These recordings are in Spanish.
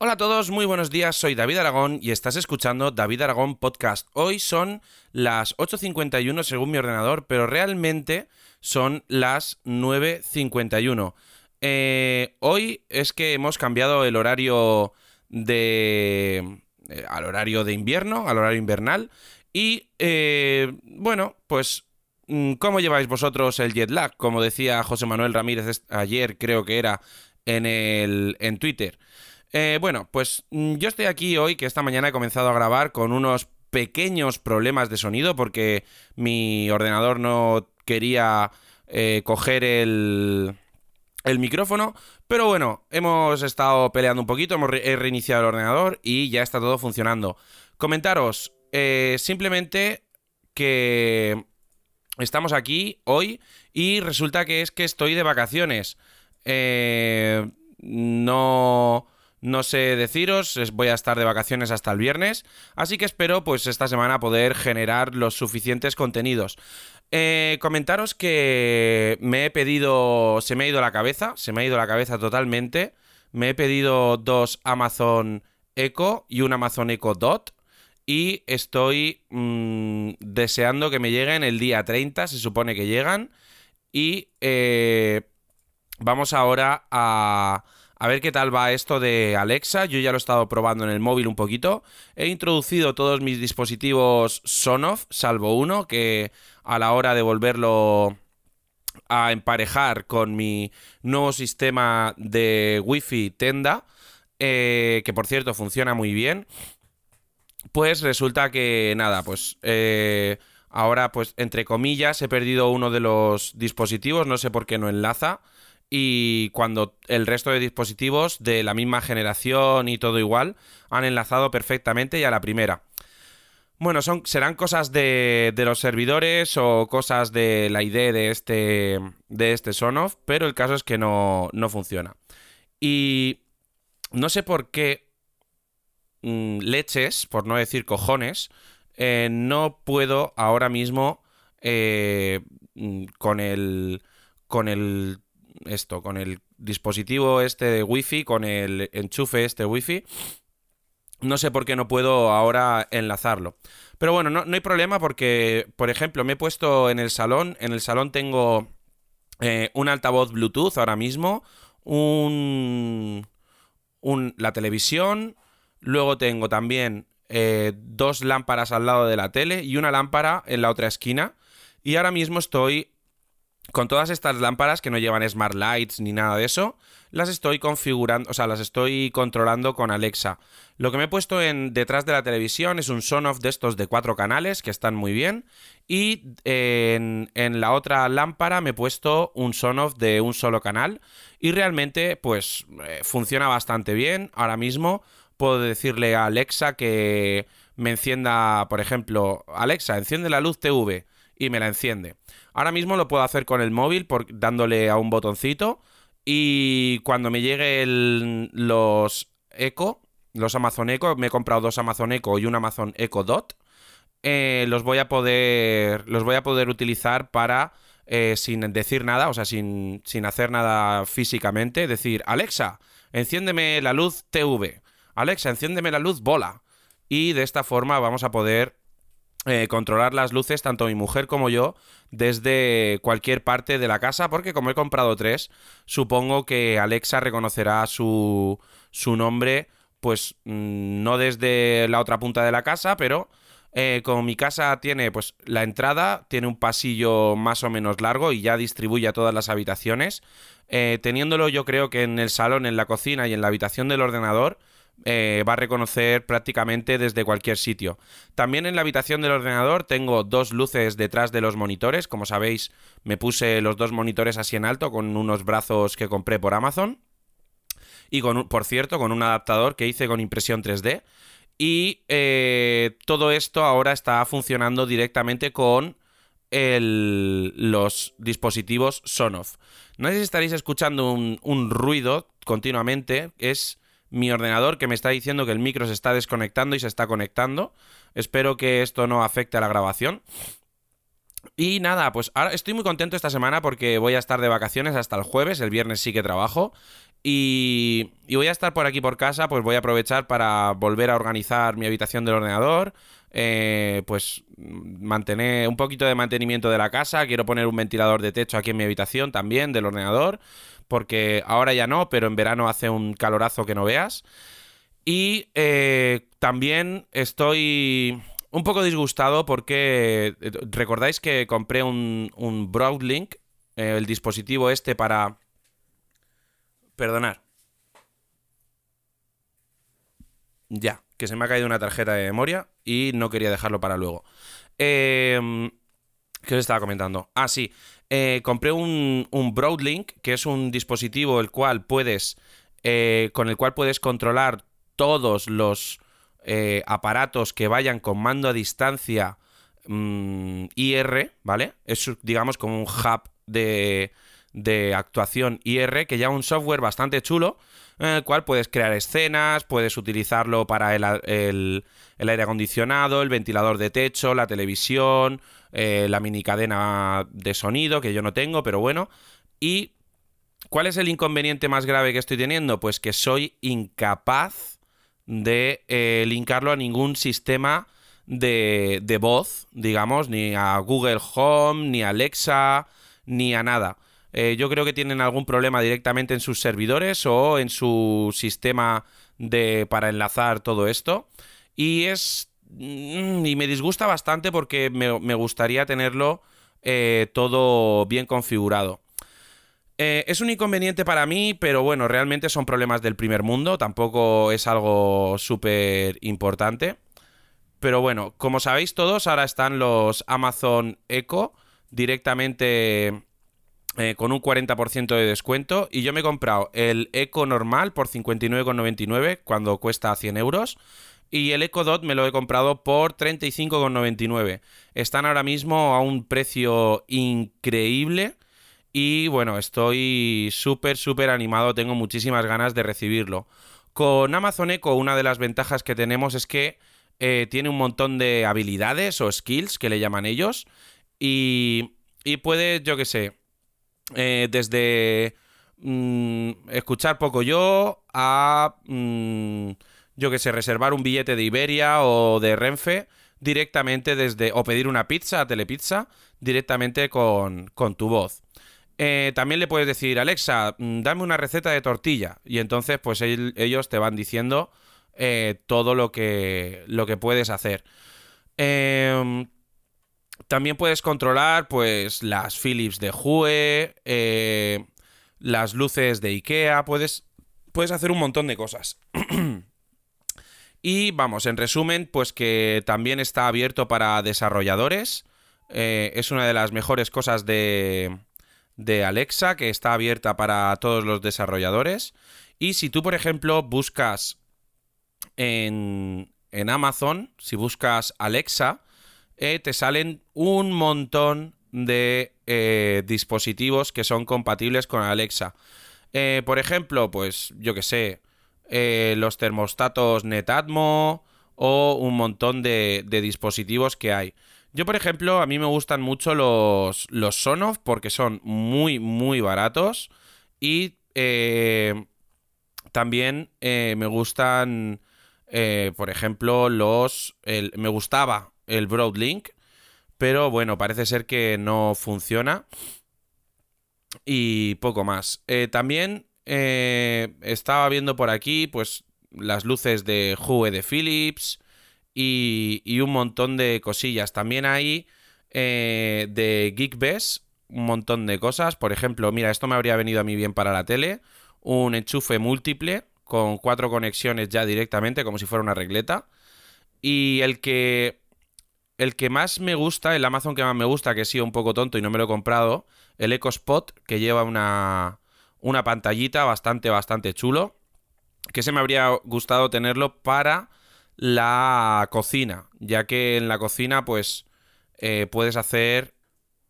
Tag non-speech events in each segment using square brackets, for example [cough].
Hola a todos, muy buenos días, soy David Aragón y estás escuchando David Aragón Podcast. Hoy son las 8.51 según mi ordenador, pero realmente son las 9.51. Eh, hoy es que hemos cambiado el horario de... Eh, al horario de invierno, al horario invernal. Y eh, bueno, pues mm, ¿cómo lleváis vosotros el jet lag? Como decía José Manuel Ramírez ayer, creo que era en, el, en Twitter. Eh, bueno, pues mm, yo estoy aquí hoy, que esta mañana he comenzado a grabar con unos pequeños problemas de sonido porque mi ordenador no quería eh, coger el, el micrófono. Pero bueno, hemos estado peleando un poquito, hemos he reiniciado el ordenador y ya está todo funcionando. Comentaros eh, simplemente que estamos aquí hoy y resulta que es que estoy de vacaciones. no no sé deciros, voy a estar de vacaciones hasta el viernes, así que espero pues esta semana poder generar los suficientes contenidos. Eh, comentaros que me he pedido, se me ha ido la cabeza, se me ha ido la cabeza totalmente, me he pedido dos Amazon Echo y un Amazon Echo Dot y estoy mm, deseando que me lleguen el día 30, se supone que llegan y eh, vamos ahora a a ver qué tal va esto de Alexa. Yo ya lo he estado probando en el móvil un poquito. He introducido todos mis dispositivos Sonoff, salvo uno, que a la hora de volverlo a emparejar con mi nuevo sistema de Wi-Fi Tenda, eh, que por cierto funciona muy bien, pues resulta que nada, pues... Eh, ahora, pues, entre comillas, he perdido uno de los dispositivos, no sé por qué no enlaza y cuando el resto de dispositivos de la misma generación y todo igual han enlazado perfectamente y a la primera. Bueno, son, serán cosas de, de los servidores o cosas de la idea de este, de este Sonoff, pero el caso es que no, no funciona. Y no sé por qué mm, leches, por no decir cojones, eh, no puedo ahora mismo eh, mm, con el con el esto, con el dispositivo este de Wi-Fi, con el enchufe este Wi-Fi. No sé por qué no puedo ahora enlazarlo. Pero bueno, no, hay problema porque, por ejemplo, me he puesto en el salón. En el salón tengo eh, un altavoz Bluetooth ahora mismo, un, un, la televisión, luego tengo también eh, dos lámparas al lado de la tele y una lámpara en la otra esquina. Y ahora mismo estoy con todas estas lámparas que no llevan smart lights ni nada de eso, las estoy configurando, o sea, las estoy controlando con Alexa. Lo que me he puesto en detrás de la televisión es un Sonoff de estos de cuatro canales que están muy bien y en, la otra lámpara me he puesto un Sonoff de un solo canal y realmente pues eh, funciona bastante bien. Ahora mismo puedo decirle a Alexa que me encienda, por ejemplo, Alexa, enciende la luz TV y me la enciende. Ahora mismo lo puedo hacer con el móvil dándole a un botoncito y cuando me lleguen los Echo, los Amazon Echo, me he comprado dos Amazon Echo y un Amazon Echo Dot, eh, los voy a poder los voy a poder utilizar para eh, sin decir nada, o sea, sin, sin hacer nada físicamente, decir, Alexa, enciéndeme la luz TV, Alexa, enciéndeme la luz bola. Y de esta forma vamos a poder eh, controlar las luces, tanto mi mujer como yo, desde cualquier parte de la casa, porque como he comprado tres, supongo que Alexa reconocerá su, su nombre, pues mm, no desde la otra punta de la casa, pero eh, como mi casa tiene pues la entrada, tiene un pasillo más o menos largo y ya distribuye a todas las habitaciones, eh, teniéndolo yo creo que en el salón, en la cocina y en la habitación del ordenador, eh, va a reconocer prácticamente desde cualquier sitio. También en la habitación del ordenador tengo dos luces detrás de los monitores. Como sabéis, me puse los dos monitores así en alto con unos brazos que compré por Amazon. Y con, por cierto, con un adaptador que hice con impresión 3D. Y eh, todo esto ahora está funcionando directamente con los dispositivos Sonoff. No sé si estaréis escuchando un, un ruido continuamente. Es mi ordenador que me está diciendo que el micro se está desconectando y se está conectando. Espero que esto no afecte a la grabación. Y nada, pues ahora estoy muy contento esta semana porque voy a estar de vacaciones hasta el jueves, el viernes sí que trabajo. Y, voy a estar por aquí por casa, pues voy a aprovechar para volver a organizar mi habitación del ordenador, eh, pues mantener un poquito de mantenimiento de la casa, quiero poner un ventilador de techo aquí en mi habitación también del ordenador, porque ahora ya no, pero en verano hace un calorazo que no veas. Y eh, también estoy un poco disgustado porque eh, recordáis que compré un, un Broadlink, el dispositivo este para Perdonar. Ya, que se me ha caído una tarjeta de memoria y no quería dejarlo para luego. Eh, ¿Qué os estaba comentando? Ah, sí. Eh, compré un, un, Broadlink, que es un dispositivo el cual puedes, eh, con el cual puedes controlar todos los eh, aparatos que vayan con mando a distancia mmm, IR, ¿vale? Es, digamos, como un hub de, de actuación IR, que ya un software bastante chulo, en el cual puedes crear escenas, puedes utilizarlo para el, aire acondicionado, el ventilador de techo, la televisión, eh, la mini cadena de sonido, que yo no tengo, pero bueno. Y ¿cuál es el inconveniente más grave que estoy teniendo? Pues que soy incapaz de eh, linkarlo a ningún sistema de, de voz, digamos, ni a Google Home, ni a Alexa, ni a nada. Eh, yo creo que tienen algún problema directamente en sus servidores o en su sistema de, para enlazar todo esto. Y es. Mm, y me disgusta bastante porque me, gustaría tenerlo eh, todo bien configurado. Eh, es un inconveniente para mí, pero bueno, realmente son problemas del primer mundo, tampoco es algo súper importante. Pero bueno, como sabéis todos, ahora están los Amazon Echo directamente eh, con un 40% de descuento. Y yo me he comprado el Eco normal por 59,99 cuando cuesta 100 euros. Y el Eco Dot me lo he comprado por 35,99. Están ahora mismo a un precio increíble. Y bueno, estoy súper, súper animado. Tengo muchísimas ganas de recibirlo. Con Amazon Echo, una de las ventajas que tenemos es que eh, tiene un montón de habilidades o skills que le llaman ellos. Y, y puede, yo qué sé, eh, desde mm, escuchar poco yo a, mm, yo que sé, reservar un billete de Iberia o de Renfe directamente desde, o pedir una pizza, telepizza, directamente con, tu voz. Eh, también le puedes decir, Alexa, mm, dame una receta de tortilla. Y entonces, pues ellos te van diciendo eh, todo lo que, lo que puedes hacer. Eh, también puedes controlar, pues, las Philips de Hue, eh, las luces de IKEA, puedes, puedes hacer un montón de cosas. [clears throat] y vamos, en resumen, pues que también está abierto para desarrolladores. Eh, es una de las mejores cosas de, de Alexa, que está abierta para todos los desarrolladores. Y si tú, por ejemplo, buscas en, en Amazon, si buscas Alexa, eh, te salen un montón de eh, dispositivos que son compatibles con Alexa. Eh, por ejemplo, pues yo que sé, los termostatos Netatmo o un montón de, dispositivos que hay. Yo, por ejemplo, a mí me gustan mucho los, los Sonoff porque son muy, muy baratos. Y también me gustan, por ejemplo, los... me gustaba el Broadlink, pero bueno, parece ser que no funciona. Y poco más. Eh, también eh, estaba viendo por aquí, pues, las luces de Hue de Philips y, un montón de cosillas. También hay eh, de Geekbest un montón de cosas. Por ejemplo, mira, esto me habría venido a mí bien para la tele. Un enchufe múltiple con cuatro conexiones ya directamente, como si fuera una regleta. Y el que el que más me gusta, el Amazon que más me gusta, que he sido un poco tonto y no me lo he comprado, el EcoSpot, que lleva una, una pantallita bastante, bastante chulo, que se me habría gustado tenerlo para la cocina, ya que en la cocina pues eh, puedes hacer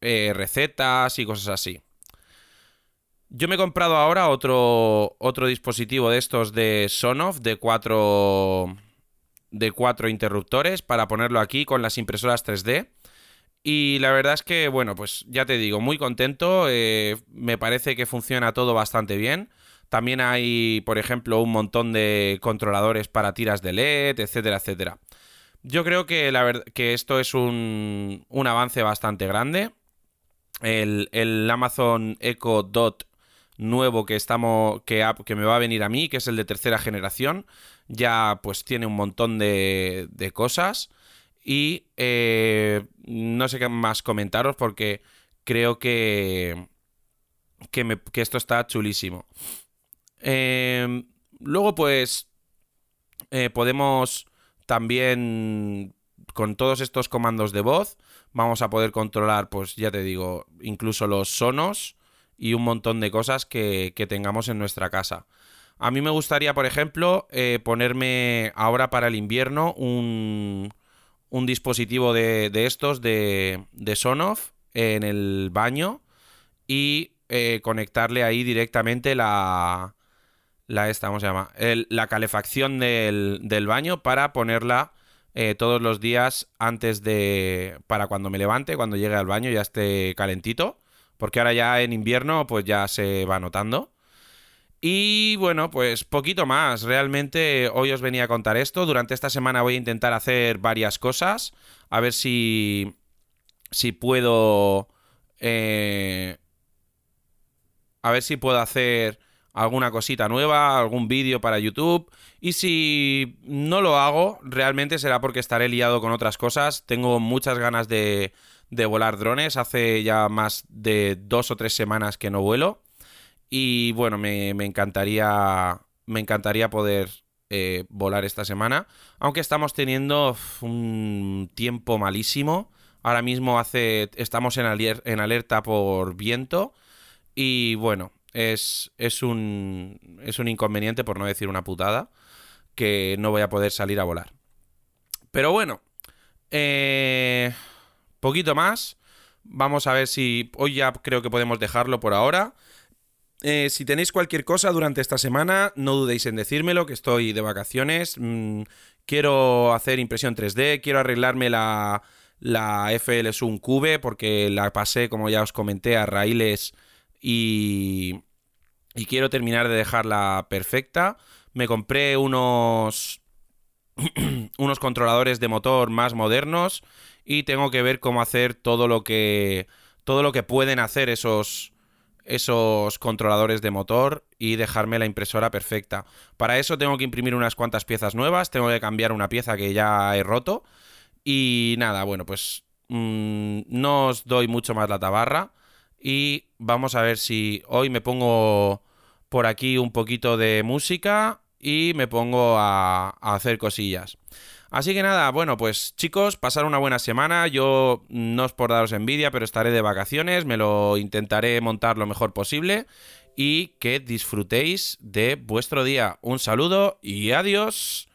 eh, recetas y cosas así. Yo me he comprado ahora otro, otro dispositivo de estos de Sonoff de cuatro de cuatro interruptores para ponerlo aquí con las impresoras 3D. Y la verdad es que, bueno, pues ya te digo, muy contento. eh, me parece que funciona todo bastante bien. También hay, por ejemplo, un montón de controladores para tiras de LED, etcétera, etcétera. Yo creo que, la que esto es un, un avance bastante grande. El, el Amazon Echo Dot nuevo que estamos que, que me va a venir a mí, que es el de tercera generación, ya pues tiene un montón de, de cosas y eh, no sé qué más comentaros porque creo que que, me- que esto está chulísimo. Eh, luego pues eh, podemos también con todos estos comandos de voz vamos a poder controlar pues ya te digo incluso los sonos y un montón de cosas que, que tengamos en nuestra casa. A mí me gustaría, por ejemplo, eh, ponerme ahora para el invierno un, un dispositivo de, de estos de, de Sonoff en el baño y eh, conectarle ahí directamente la, la esta, ¿cómo se llama? La calefacción del, del baño para ponerla eh, todos los días antes de... para cuando me levante, cuando llegue al baño ya esté calentito. Porque ahora ya en invierno pues ya se va notando. Y bueno, pues poquito más. Realmente hoy os venía a contar esto. Durante esta semana voy a intentar hacer varias cosas. A ver si... si puedo... eh, a ver si puedo hacer alguna cosita nueva, algún vídeo para YouTube. Y si no lo hago, realmente será porque estaré liado con otras cosas. Tengo muchas ganas de, de volar drones. Hace ya más de dos o tres semanas que no vuelo. Y bueno, me, me encantaría. Me encantaría poder eh, volar esta semana. Aunque estamos teniendo un tiempo malísimo. Ahora mismo hace. estamos en, en alerta por viento. Y bueno, es, es un. es un inconveniente, por no decir una putada. Que no voy a poder salir a volar. Pero bueno. Eh, poquito más. Vamos a ver si. Hoy ya creo que podemos dejarlo por ahora. Eh, si tenéis cualquier cosa durante esta semana, no dudéis en decírmelo, que estoy de vacaciones. Mm, quiero hacer impresión 3D, quiero arreglarme la, la FL Zoom Cube, porque la pasé, como ya os comenté, a raíles y, y quiero terminar de dejarla perfecta. Me compré unos, [clears throat] unos controladores de motor más modernos y tengo que ver cómo hacer todo lo que, todo lo que pueden hacer esos esos controladores de motor y dejarme la impresora perfecta. Para eso tengo que imprimir unas cuantas piezas nuevas, tengo que cambiar una pieza que ya he roto y nada, bueno, pues mm, no os doy mucho más la tabarra y vamos a ver si hoy me pongo por aquí un poquito de música y me pongo a, a hacer cosillas. Así que nada, bueno, pues chicos, pasar una buena semana. Yo no es por daros envidia, pero estaré de vacaciones, me lo intentaré montar lo mejor posible y que disfrutéis de vuestro día. Un saludo y adiós.